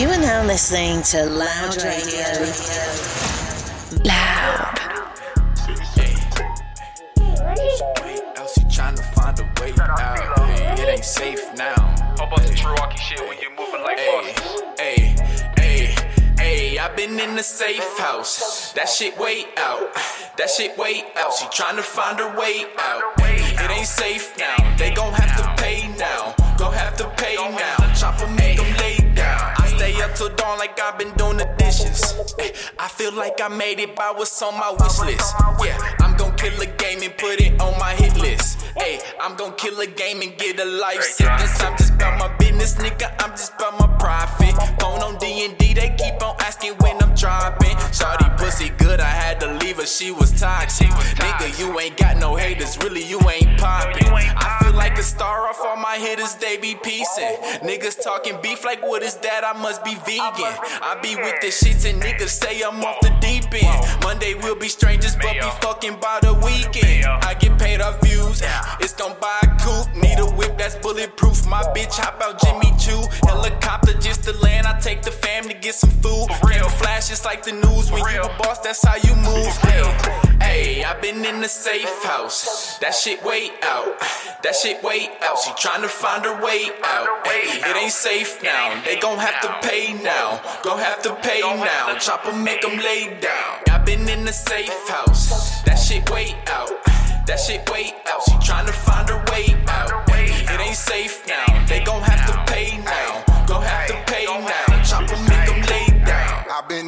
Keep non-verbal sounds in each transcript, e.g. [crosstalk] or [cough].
You are now listening to Loud Radio. Loud. Elsie trying to find a way out. Hey, it ain't safe now. How about the Cherokee shit when you moving like Hey, bosses? hey, hey, hey, I been in the safe house. That shit way out. That shit way out. She trying to find her way out. It ain't safe now. They gon' have to pay now. Gon' have to pay now. Chopper make them lay Up till dawn like I've been doing the dishes. I feel like I made it by what's on my wish list. Yeah, I'm gon' kill a game and put it on my hit list. Hey, I'm gon' kill a game and get a life sentence. I'm just about my business, nigga. I'm just about my profit. Phone on D&D, they keep on asking when I'm dropping. Shawty pussy good, I had to leave her, she was toxic. Nigga, you ain't got no haters, really you ain't popping. I feel like a star off all my hitters, they be piecing. Niggas talking beef like what is that? I must be vegan. I be with the shits and niggas say I'm off the deep end. Monday we'll be strangers, but be fucking by the weekend. I get paid off views, it's gon' buy a coupe. Need a whip that's bulletproof. My bitch hop out Jimmy Choo. Helicopter just to land. I take the fam to get some food. Camouflage just like the news. When you a boss, that's how you move. Hey, I been in the safe house. That shit way out. That shit way out. She tryna find her way out. It ain't safe now. They gon' have to pay now. Gon' have to pay now. Chopper make them lay down. I been in the safe house. That shit way out. That shit way out. She tryna find her way out. It ain't safe now. They gon' have to pay now.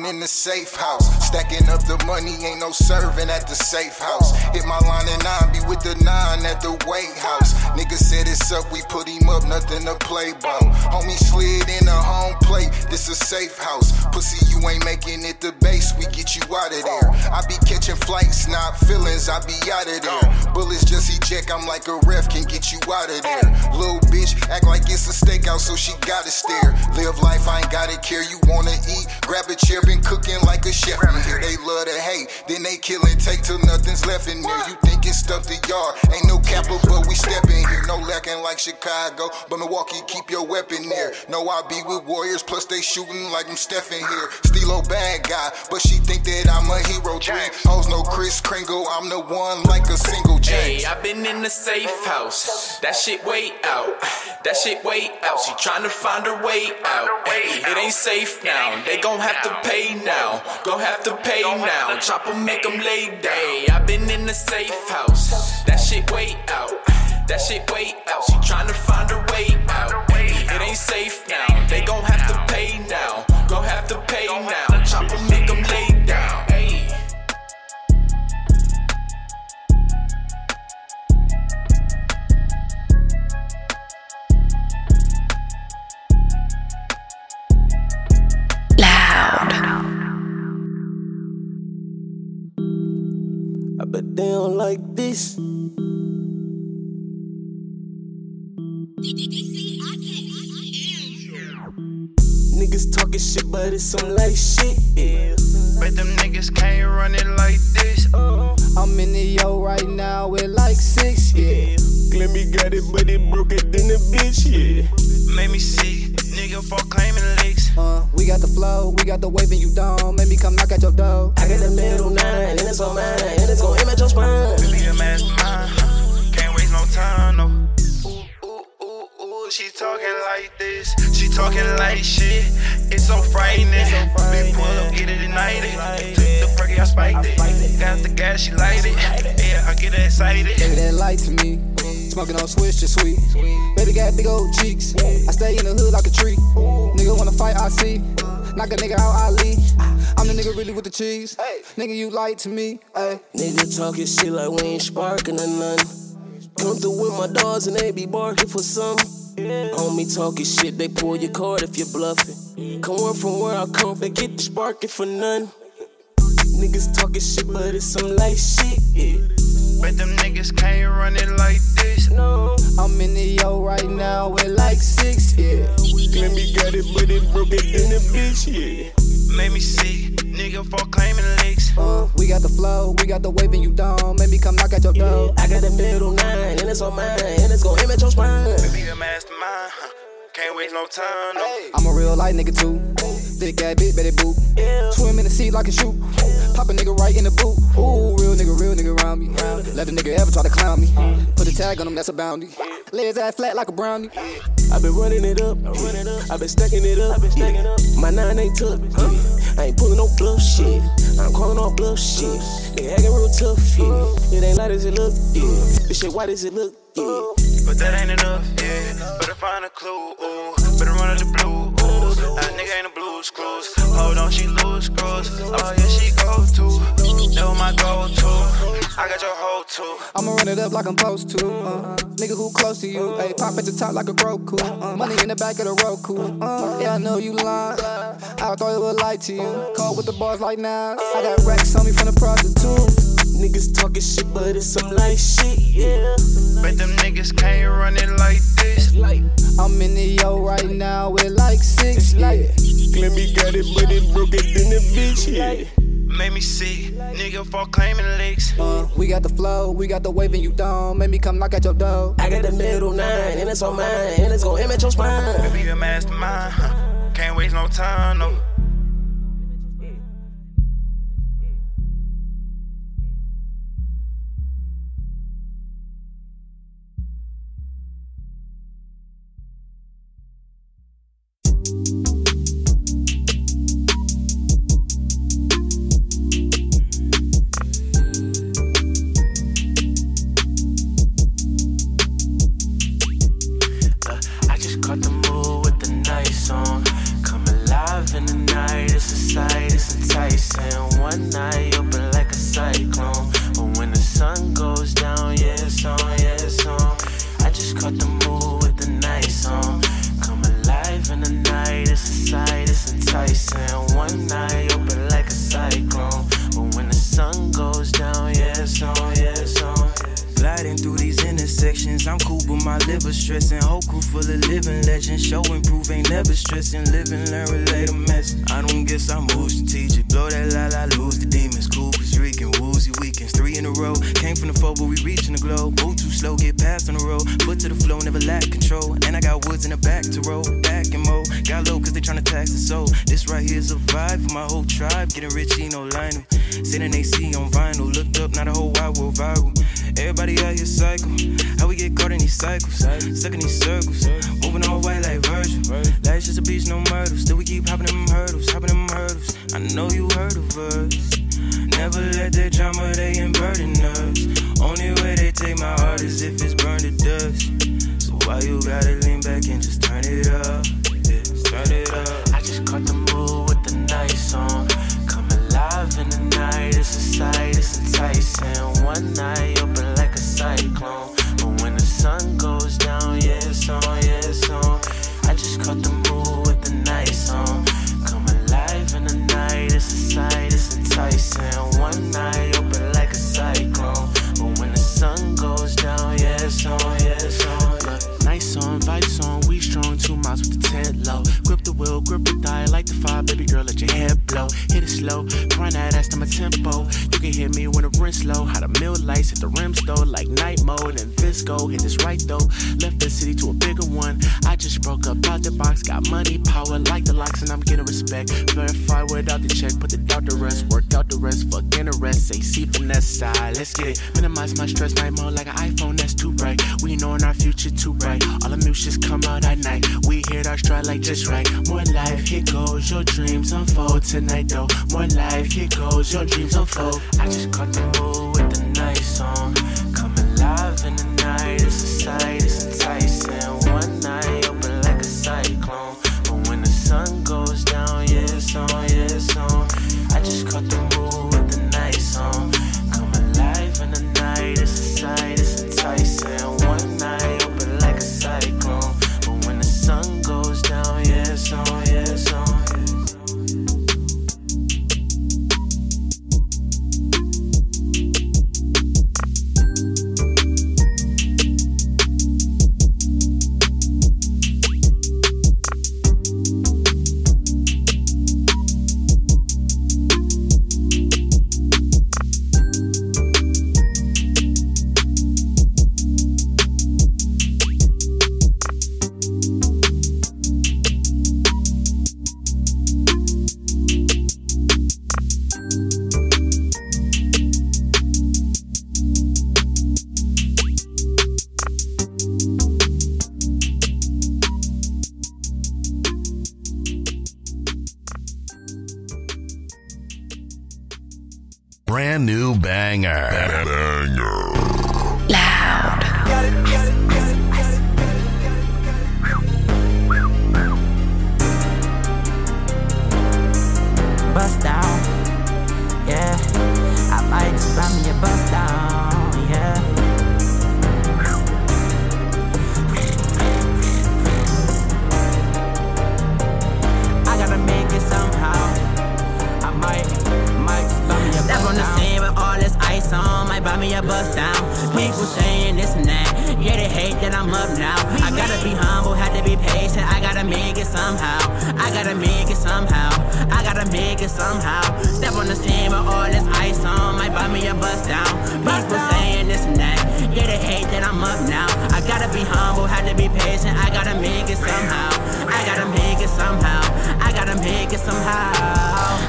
Been in the safe house, stacking up the money, ain't no serving at the safe house. Hit my line and nine, be with the nine at the weight house. Nigga said it's up, we put him up, nothing to play about. Homie slid in the home plate, this a safe house. Pussy, you ain't making it the base, we get you out of there. I be catching flights, not feelings, I be out of there. Bullets just eject, I'm like a ref, can get you out of there. Little bitch, act like it's a stakeout, so she gotta stare. Live life, I ain't gotta care, you wanna eat. Grab a chair, been cooking like a chef in here. They love to hate, then they kill and take till nothing's left in there. You think it's stuff the yard, ain't no capper, but we step in here. No lacking like Chicago, but Milwaukee, keep your weapon there. No, I be with Warriors, plus they shooting like I'm Stephen here. Stilo bad guy, but she think that I'm a hero. Three hoes, no Kris Kringle, I'm the one like a single James. Hey, I been in the safe house. That shit way out. That shit way out. She tryna find her way out. It ain't safe now. They gon' have to pay now. Gon' have to pay now. Chopper make them lay down. I been in the safe house. That shit way out. That shit way out. She tryna find her talking like this. She talking like shit. It's so frightening. Big pull up, get it ignited. Took the perky, I spiked it. Got the gas, she light it. Yeah, I get excited. Baby, that light to me. Smoking on Swiss, just sweet. Baby got big old cheeks. I stay in the hood like a tree. Nigga wanna fight, I see. Knock a nigga out, I leave. I'm the nigga really with the cheese. Nigga, you light to me. Ay. Nigga talking shit like we ain't sparking or nothing. Come through with my dogs and they be barking for Homie talking shit, they pull your card if you're bluffing. Come on from where I come, they get the sparking for none. Niggas talking shit, but it's some light shit. Yeah. Bet them niggas can't run it like this. No, I'm in the yo right now with like six, yeah. Glimmy got it, but it broke it than a bitch, yeah. Made me sick. Nigga for claiming licks. Uh, we got the flow, we got the wave and you don't. Make me come knock at your door. I got the middle nine, and it's on mine, and it's gon' at your spine. Be a mastermind. huh. Can't waste no time, no. I'm a real light nigga too. Thick ass bitch, better boot. Swim in the sea like a shoe. Pop a nigga right in the boot. Ooh, real nigga, real nigga around me. Let a nigga ever try to clown me. Put a tag on him, that's a bounty. Lay his ass flat like a brownie. I been running it up, I been stacking it up. My nine ain't tough. I ain't pulling no bluff shit. I'm calling all bluff shit. They acting real tough, yeah. It ain't light as it look, yeah. This shit white as it look, yeah. But that ain't enough, yeah. Better find a clue, ooh. Better run out the blue, ooh. That nigga ain't a blues cruise. Hold on, she lose screws. Oh, yeah, she go to. That was my go to. I got your whole too. I'ma run it up like I'm supposed to. Uh, nigga who close to you. Hey, pop at the top like a Roku. Uh, money in the back of the Roku. Uh, yeah, I know you lying. I thought it would lie to you. Call with the bars like now. I got racks on me from the prostitutes. Niggas talking shit, but it's some light shit, yeah. Bet them niggas can't run it like this. Like, I'm in the yo right now with like six. Yeah. Glammy got it, but it broke it in the bitch, yeah. Made me see, nigga for claiming licks. Uh, we got the flow, we got the wave and you don't. Make me come knock at your door. I got the middle nine, and it's on mine, and it's gon' image your spine. Be the mastermind, huh? Can't waste no time, no. Caught the mood with the nice on. Come alive in the night, it's a sight, it's enticing. One night open like a cyclone. But when the sun goes down, yeah, it's on, yeah, it's on. Gliding through these intersections, I'm cool, but my liver stressing. Whole crew full of living legends. Show and prove, ain't never stressing. Live and learn, relate a message. I don't guess I'm teach it. Blow that la la, lose the demons. Coopers reeking, woozy weekends. Three in a row. Came from the foe, but we reaching the globe. Move too slow, get past on the road. Foot to the flow, never lack control. And I got woods in the back to roll. Back and mo. Got low, cause they tryna tax the soul. This right here's a vibe for my whole tribe. Getting rich, you know, Lionel. Sitting AC on vinyl. Looked up, not a whole wide world viral. Everybody out here cycle. How we get caught in these cycles? Stuck in these circles. Moving all white like Virgil. Life's just a beach, no myrtle. Still we keep hopping them hurdles, hopping them hurdles. I know you heard of us. Never let the drama, they unburden us. Only way they take my heart is if it's burned Visco. Hit this right though, left the city to a bigger one. I just broke up out the box, got money, power, like the locks, and I'm getting respect. Verify without the check, put the doubt to rest, work out the rest, fuck the rest. Say see finesse side, let's get it. Minimize my stress, night mode like an iPhone that's too bright. We knowin' our future too bright. All the music just come out at night. We hit our stride like just right. More life, here goes your dreams unfold tonight though. More life, here goes your dreams unfold. I just caught the mood with the nice song. Night, saying this and that, yeah they hate that I'm up now. I gotta be humble, had to be patient. I gotta make it somehow. I gotta make it somehow. I gotta make it somehow. Step on the scene with all this ice on, might buy me a bust down. People saying this and that, yeah they hate that I'm up now. I gotta be humble, had to be patient. I gotta make it somehow. I gotta make it somehow. I gotta make it somehow.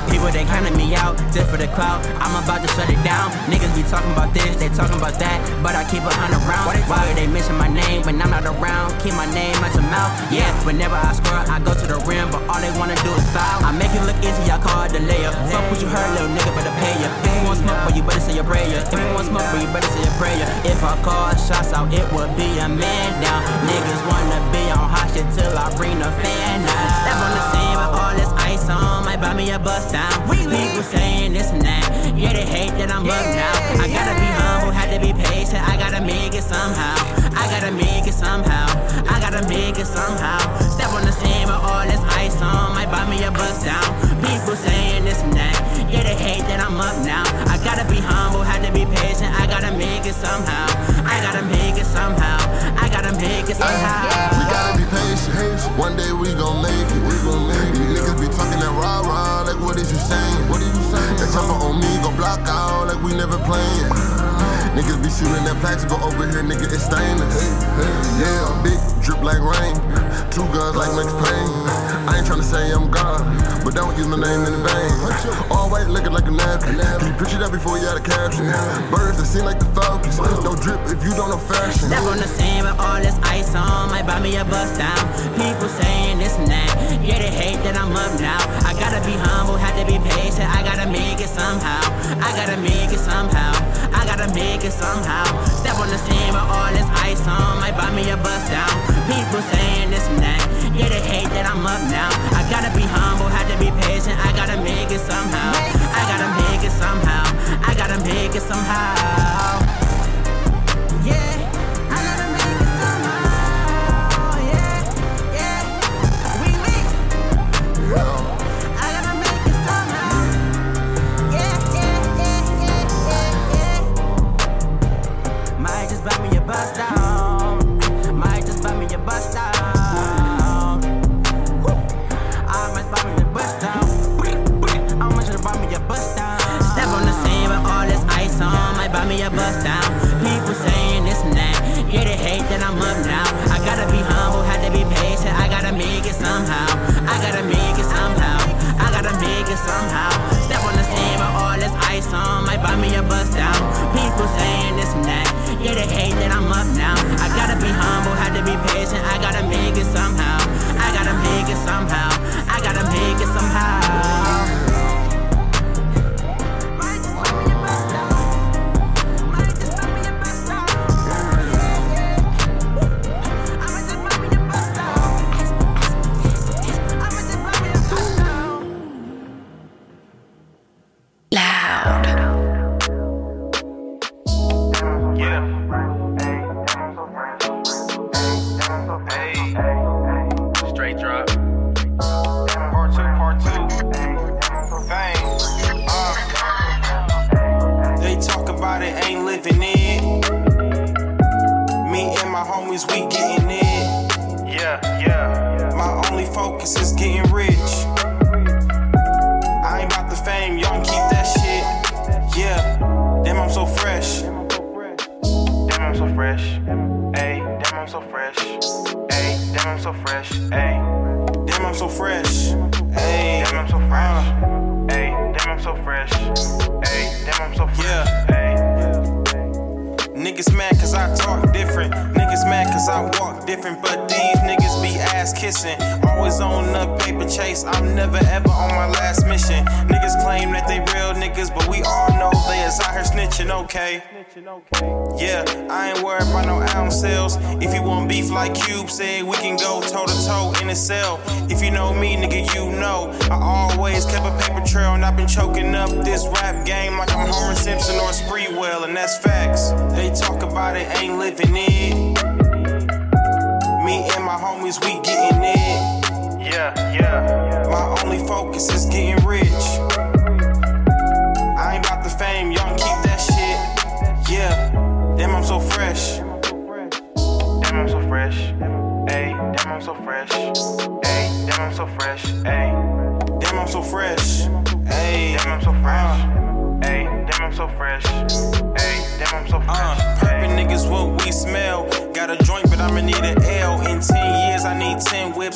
People they counting me out just for the crowd. I'm about to shut it down. Niggas be talking about this, they talking about that, but I keep a hundred rounds. Why are they mention my name when I'm not around? Keep my name out your mouth. Yeah, whenever I score, I go to the rim, but all they wanna do is foul. I make it look easy, I call it the layup. Fuck what you heard, little nigga, better pay ya. If you want smoke, well, you better say your prayer. If you want smoke, well, you better say your prayer. If I call shots out, it would be a man down. Niggas wanna be on hot shit till I bring the fan out. Step on the scene with all this ice on, might buy me a bust down. People saying this and that, yeah they hate that I'm up now. I gotta be humble, had to be patient. I gotta make it somehow. I gotta make it somehow. I gotta make it somehow. Step on the scene with all this ice on, might buy me a bus down. People saying this and that, yeah they hate that I'm up now. I gotta be humble, had to be patient. I gotta make it somehow. I gotta make it somehow. I gotta make it somehow. We gotta be patient. One day we gon' make it. We gon' make it. These niggas be talking that rah rah, like what is you saying? What are you saying? That chopper on me, go block out, like we never playing. Niggas be shooting that plastic, go over here, nigga, it's stainless. Yeah, big drip like rain. Two guns like Max Payne. I ain't tryna say I'm God, but don't use my name in vain. White looking like a napkin. Can you picture that before you had a caption? Birds that seem like the Falcons. No drip if you don't know fashion. Step on the scene with all this ice on, might buy me a bus down. People saying this and that, yeah they hate that I'm up now. I gotta be humble, had to be patient. I gotta make it somehow. I gotta make it somehow. I gotta make it somehow. Step on the scene with all this ice on, might buy me a bust down. People saying this and that, yeah they hate that I'm up now. I gotta be humble, had to be patient. I gotta make it somehow. I gotta make it somehow. I gotta make it somehow. Yeah, they hate that I'm up now. I gotta be humble, fresh. Ayy, damn, I'm so fresh. Ayy, damn, I'm so fresh. Ayy, damn, I'm so fresh. Ayy, damn, I'm so fresh. Ayy, damn, I'm so fresh. Ayy, damn, I'm so fresh. Yeah. Niggas mad cause I talk different. Niggas mad cause I walk different. But these niggas be ass kissing. Always on the paper chase. I'm never ever on my last mission. Niggas claim that they real niggas, but we all know they is out here snitching, okay? Yeah, I ain't worried about no album sales. If you want beef like Cube said, we can go toe to toe in a cell. If you know me, nigga, you know. I always kept a paper trail, and I've been choking up this rap game like I'm Homer Simpson or Sprewell, and that's facts. They talk about it, ain't living it. Me and my homies, we getting it. Yeah, yeah. My only focus is getting rich. I ain't about the fame, y'all keep that shit. Yeah, damn, I'm so fresh. Damn, I'm so fresh. Ayy, damn, I'm so fresh. Ayy, damn, I'm so fresh. Ayy, damn, I'm so fresh. Ayy, damn, I'm so fresh. Ayy, damn, I'm so fresh.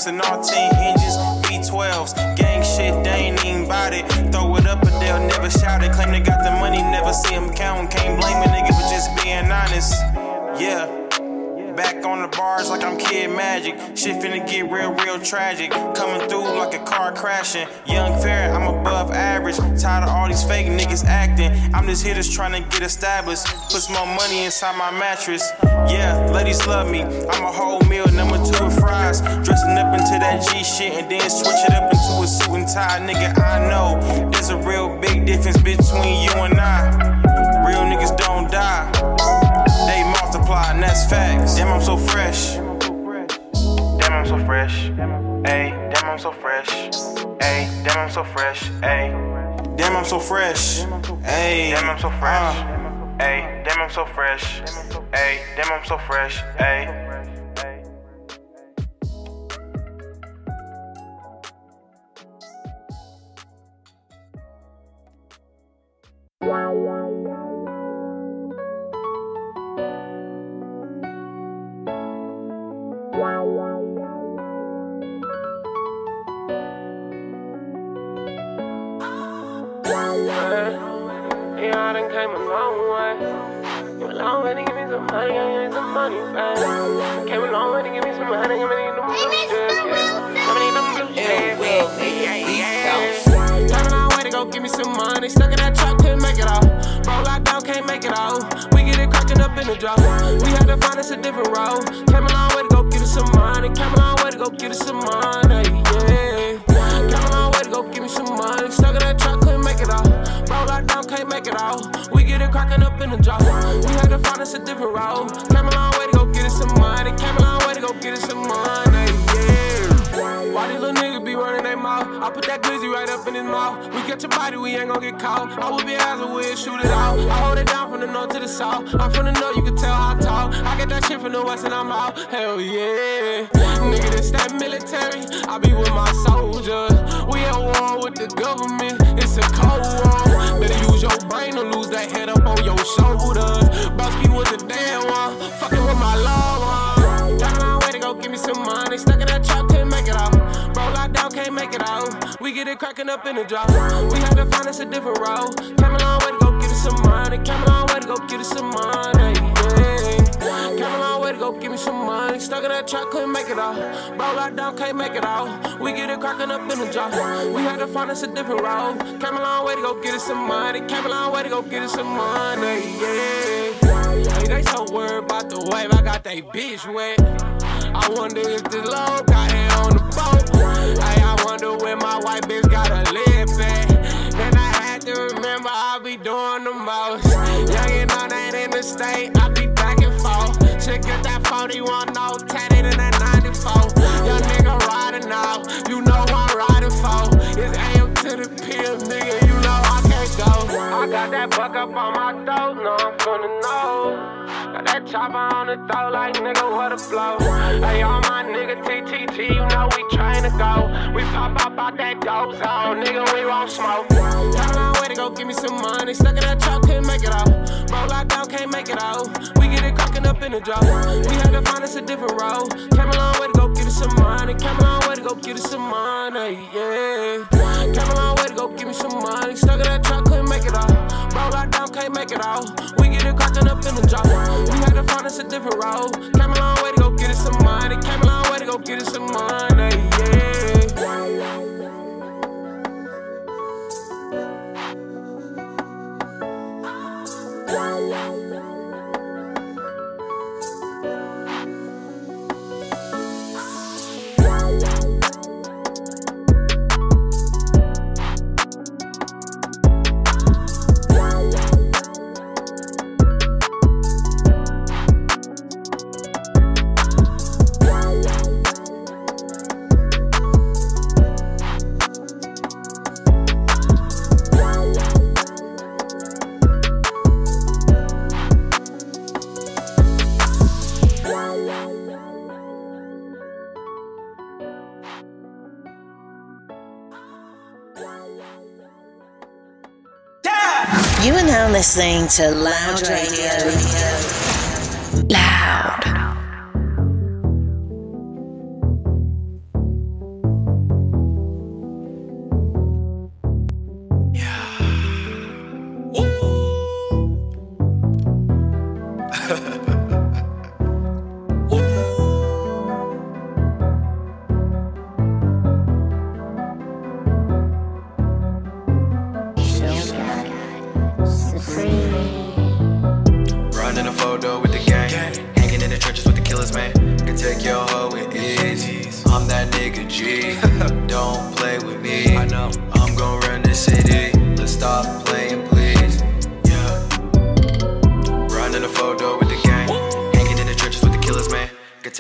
10 and all 10 hinges. V12s, gang shit, they ain't even bout it. Throw it up, but they'll never shout it. Claim they got the money, never see them count. Can't blame a nigga for just being honest. Yeah. Back on the bars like I'm Kid Magic. Shit finna get real, real tragic. Coming through like a car crashing. Young fair, I'm above average. Tired of all these fake niggas acting. I'm just here just trying to get established. Put some more money inside my mattress. Yeah, ladies love me. I'm a whole meal, number two with fries. Dressing up into that G shit and then switch it up into a suit and tie. Nigga, I know there's a real big difference between you and I. Ayy, damn, I'm so fresh. Ayy, damn, I'm so fresh. Ayy, damn, I'm so fresh. Ayy, damn, I'm so fresh. Ayy, damn, I'm so fresh. Ayy, damn, I'm so fresh. Ayy. Way to give me some money, give me some money, man. Came a long way to give me some money, give me them blue chips, yeah. Give me them blue chips, yeah, yeah, yeah. Came a long way to go give me some money. Stuck in that truck, couldn't make it out. Roll locked down, can't make it out. We get it cracking up in the drop. We had to find us a different road. Came a long way to go get us some money. Came a long way to go get us some money, road. Came a long way to go get us some money. Came a long way to go get us some money, yeah. Why these little niggas be running their mouth? I put that glizzy right up in his mouth. We catch a body, we ain't gon' get caught. I would be as a we'll shoot it out. I hold it down from the north to the south. I'm from the north, you can tell how I talk. I get that shit from the west and I'm out. Hell yeah. Nigga, this that military. I be with my soldiers. We at war with the government. It's a cold war. Use your brain to lose that head up on your shoulders. Bosky was a damn one. Fucking with my loved one. Long way to go, give me some money. Stuck in that truck, couldn't make it out. Roll locked down, can't make it out. We get it cracking up in the drop. We had to find us a different road. Came a long way to go get us some money. Came a long that truck, couldn't make it out. Roll locked down, can't make it out. We get it cracking up in the drop. We had to find us a different road. Came a long way to go get us some money. Came a long way to go get us some money. Yeah. Hey, they so worried about the wave. I got they bitch wet. I wonder if the low got it on the boat. Hey, I wonder where my white bitch got a lip at. Then I had to remember I be doing the most. Young and on that in the state, Check out that 41 no tatted in that 94. Young nigga riding out, you know I'm riding for. It's AM to the pill, nigga, you know I can't go. I got that buck up on my throat, no, I'm finna know. Got that chopper on the throat, like nigga, what a blow. Hey, all my nigga TTT, you know we trying to go. We pop up out that dope zone, nigga, we won't smoke. A long way to go, give me some money. Stuck in that truck, couldn't make it out. The drop. We had to find us a different road. Came a long way to go get us some money. Came a long way to go get us some money, yeah. Came a long way to go give me some money. Stuck in that truck, couldn't make it out. Roll locked down, can't make it out. We get it cracking up in the drop. We had to find us a different route. Came a long way to go get us some money. Came a long way to go get us some money, yeah. Listening to Loud Radio. Loud.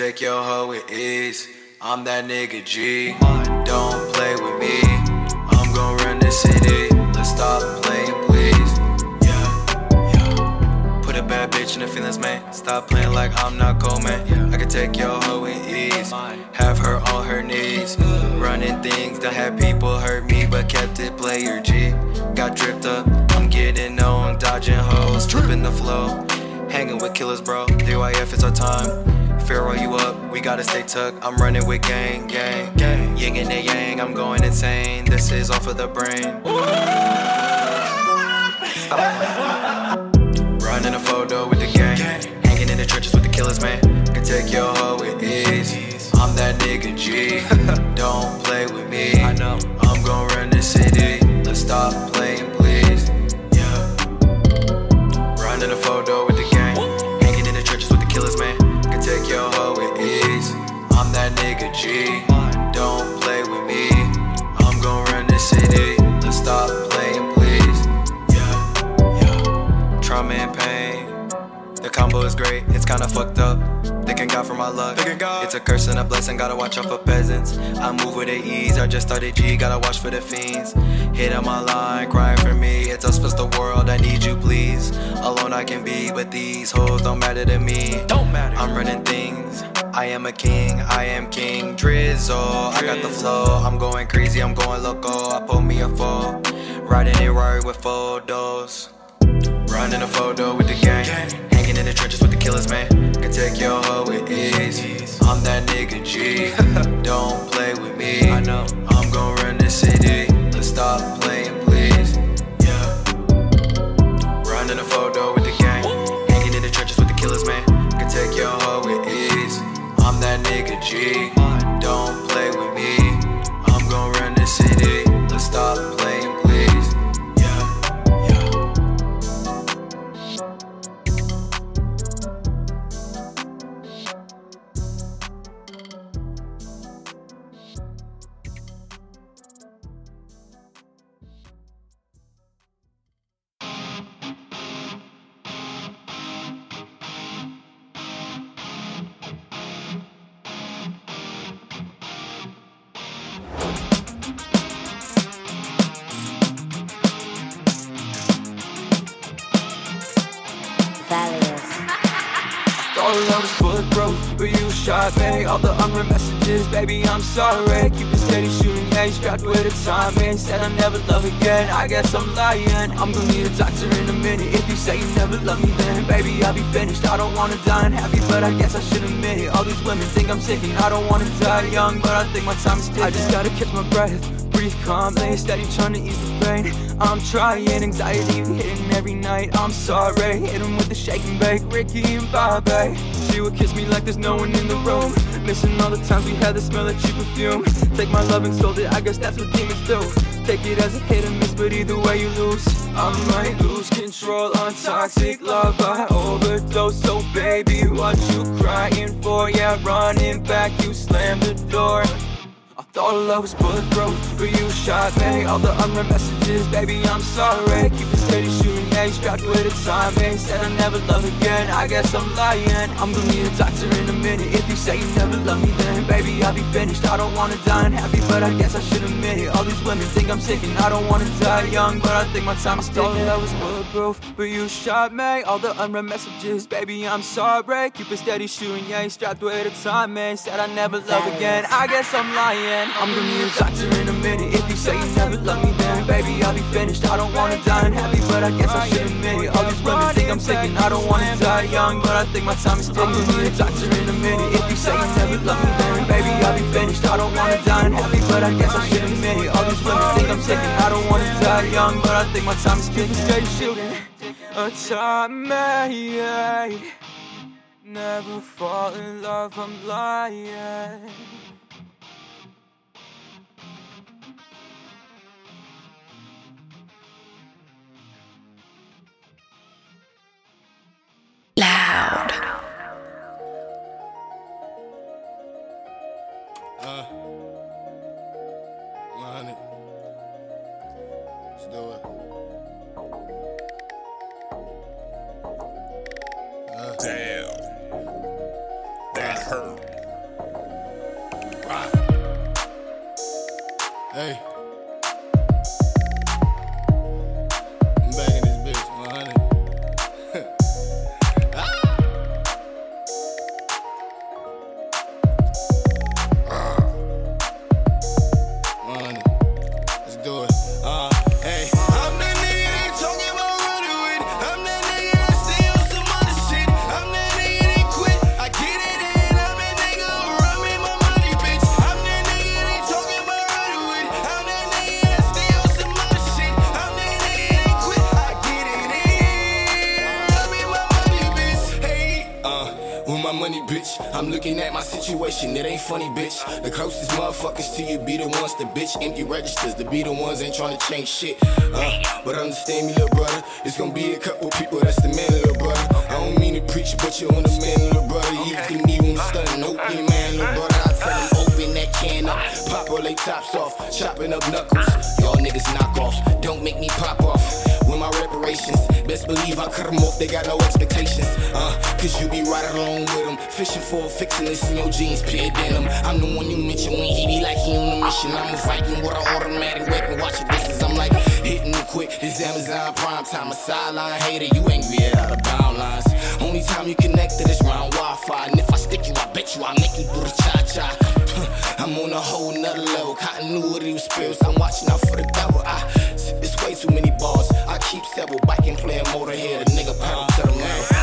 Take your hoe with ease. I'm that nigga G. Don't play with me. I'm gon' run the city. Let's stop playing, please. Yeah, yeah. Put a bad bitch in the feelings, man. Stop playing like I'm not cold, man. I can take your hoe with ease. Have her on her knees. Running things that had people hurt me, but kept it player G. Got dripped up. I'm getting known, dodging hoes, tripping the flow. Hanging with killers, bro. DYF is our time. Pharaoh, you up? We gotta stay tucked. I'm running with gang, gang, gang. Yin and the yang, I'm going insane. This is off of the brain. [laughs] Running a photo with the gang. Hanging in the trenches with the killers, man. Can take your hoe with ease. I'm that nigga G. [laughs] Don't play with me. I know. I'm gon' run the city. A curse and a blessing, gotta watch out for peasants. I move with the ease, I just started G, gotta watch for the fiends. Hit on my line, crying for me. It's us plus the world, I need you, please. Alone I can be, but these hoes don't matter to me. Don't matter. I'm running things. I am a king, I am king. Drizzle, I got the flow. I'm going crazy, I'm going loco. I pull me a four. Riding it right with photos. Running a photo with the gang. Hanging in the trenches with the killers, man. Can take your hoe with ease. I'm that nigga G. [laughs] Don't play with me. I know. I'm gon' run the city. Timing Said I'll never love again, I guess I'm lying. I'm gonna need a doctor in a minute. If you say you never love me, then baby, I'll be finished. I don't wanna die unhappy, but I guess I should admit it. All these women think I'm sick and I don't wanna die young But I think my time is ticking I just gotta catch my breath breathe calmly, steady trying to ease the pain. I'm trying, anxiety hitting every night. I'm sorry, hit him with the shake and Ricky and Bobby. She would kiss me like there's no one in the room. Missing all the times we had the smell of cheap perfume. Take my love and sold it, I guess that's what demons do. Take it as a hit and miss, but either way you lose. I might lose control on toxic love. I overdose, so baby, what you crying for? Yeah, running back, you slammed the door. I thought love was bulletproof, but you shot me. All the unread messages, baby, I'm sorry. Keep it steady shooting, yeah, strapped with a time timing. Said I never love again, I guess I'm lying. I'm gonna need a doctor in a minute. If you say you never love me, then baby, I'll be finished. I don't wanna die unhappy, but I guess I should admit it. All these women think I'm sick, and I don't wanna die young, but I think my time is ticking. Love was bulletproof, but you shot me. All the unread messages, baby, I'm sorry. Keep it steady shooting, yeah, strapped with a time timing. Said I never love again, I guess I'm lying. I'm gonna need a doctor in a minute. If you say you never love me, then baby, I'll be finished. I don't wanna die unhappy, but I guess I admit it. All these women think I'm sick, I don't wanna die young, but I think my time is ticking. I'm need a doctor in a minute. If you say you never love me, then baby, I'll be finished. I don't wanna die unhappy, but I guess I should admit it. All these women think I'm sick, I don't wanna die young, but I think my time is ticking. Straight shooting a time. Never fall in love, I'm lying. Loud. Uh, 100. Let's do it. Uh, Damn. Be the ones that bitch empty registers. To be the ones ain't trying to change shit. Uh, but understand me, little brother. It's gonna be a couple people that's the man, little brother. I don't mean to preach, but you on the man, little brother. You can me when I'm stunning. Nope, you the man, little brother. I tell him open that can up, pop all they tops off, chopping up knuckles. Y'all niggas knock off, Don't make me pop off with my reparations. Best believe I cut them off, they got no expectations. Uh, cause you be right along with them. Fishing for a fixin' this in your jeans, pure denim. I'm the one you mention when he be like he on a mission. I'm a Viking with an automatic weapon. Watch your distance, I'm like hitting him quick. It's Amazon prime time. A sideline hater, you angry at out of bound lines. Only time you connected is round Wi Fi. And if I stick you, I bet you I make you do the cha cha. [laughs] I'm on a whole nother level. Continuity with spirits. I'm watching out for the devil. I, it's way too many balls. I keep several biking, playing motorhead. A nigga pedal to the metal.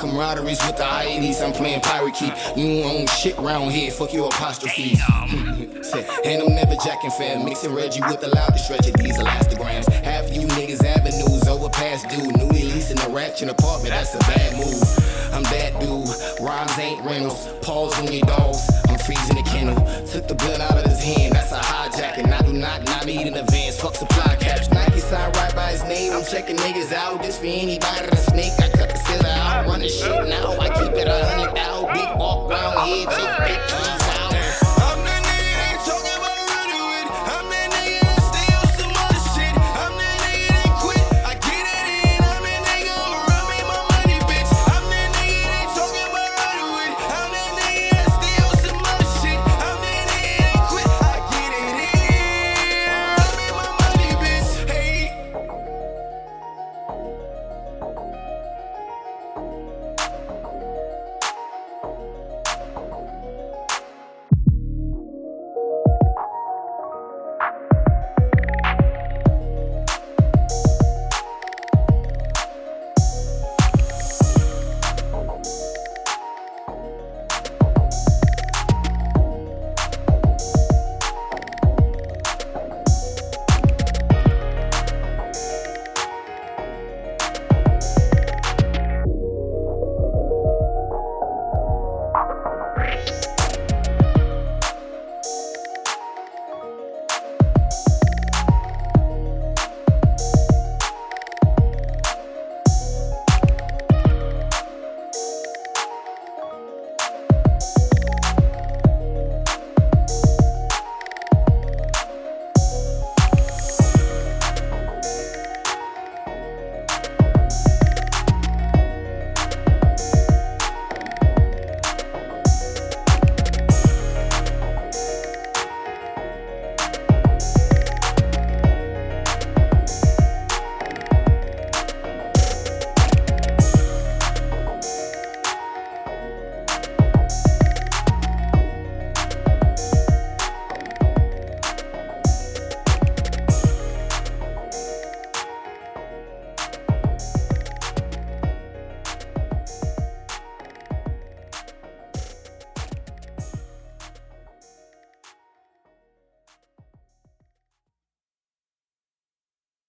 Camaraderie's with the IEDs. I'm playing pirate keep. You own shit round here. Fuck your apostrophes. [laughs] And I'm never jacking fair. Mixing Reggie with the loudest stretcher. These elastograms. Half of you niggas what past due. New lease in a ratchet apartment, that's a bad move. I'm that dude. Rhymes ain't rentals. Paws on your dogs. I'm freezing the kennel. Took the gun out of his hand, that's a hijacking. I do not not need an advance. Fuck supply caps. Nike signed right by his name. I'm checking niggas out. This for anybody to snake. I cut the silver out. Run shit now. I keep it a hundred out. Big walk round here. Big, big.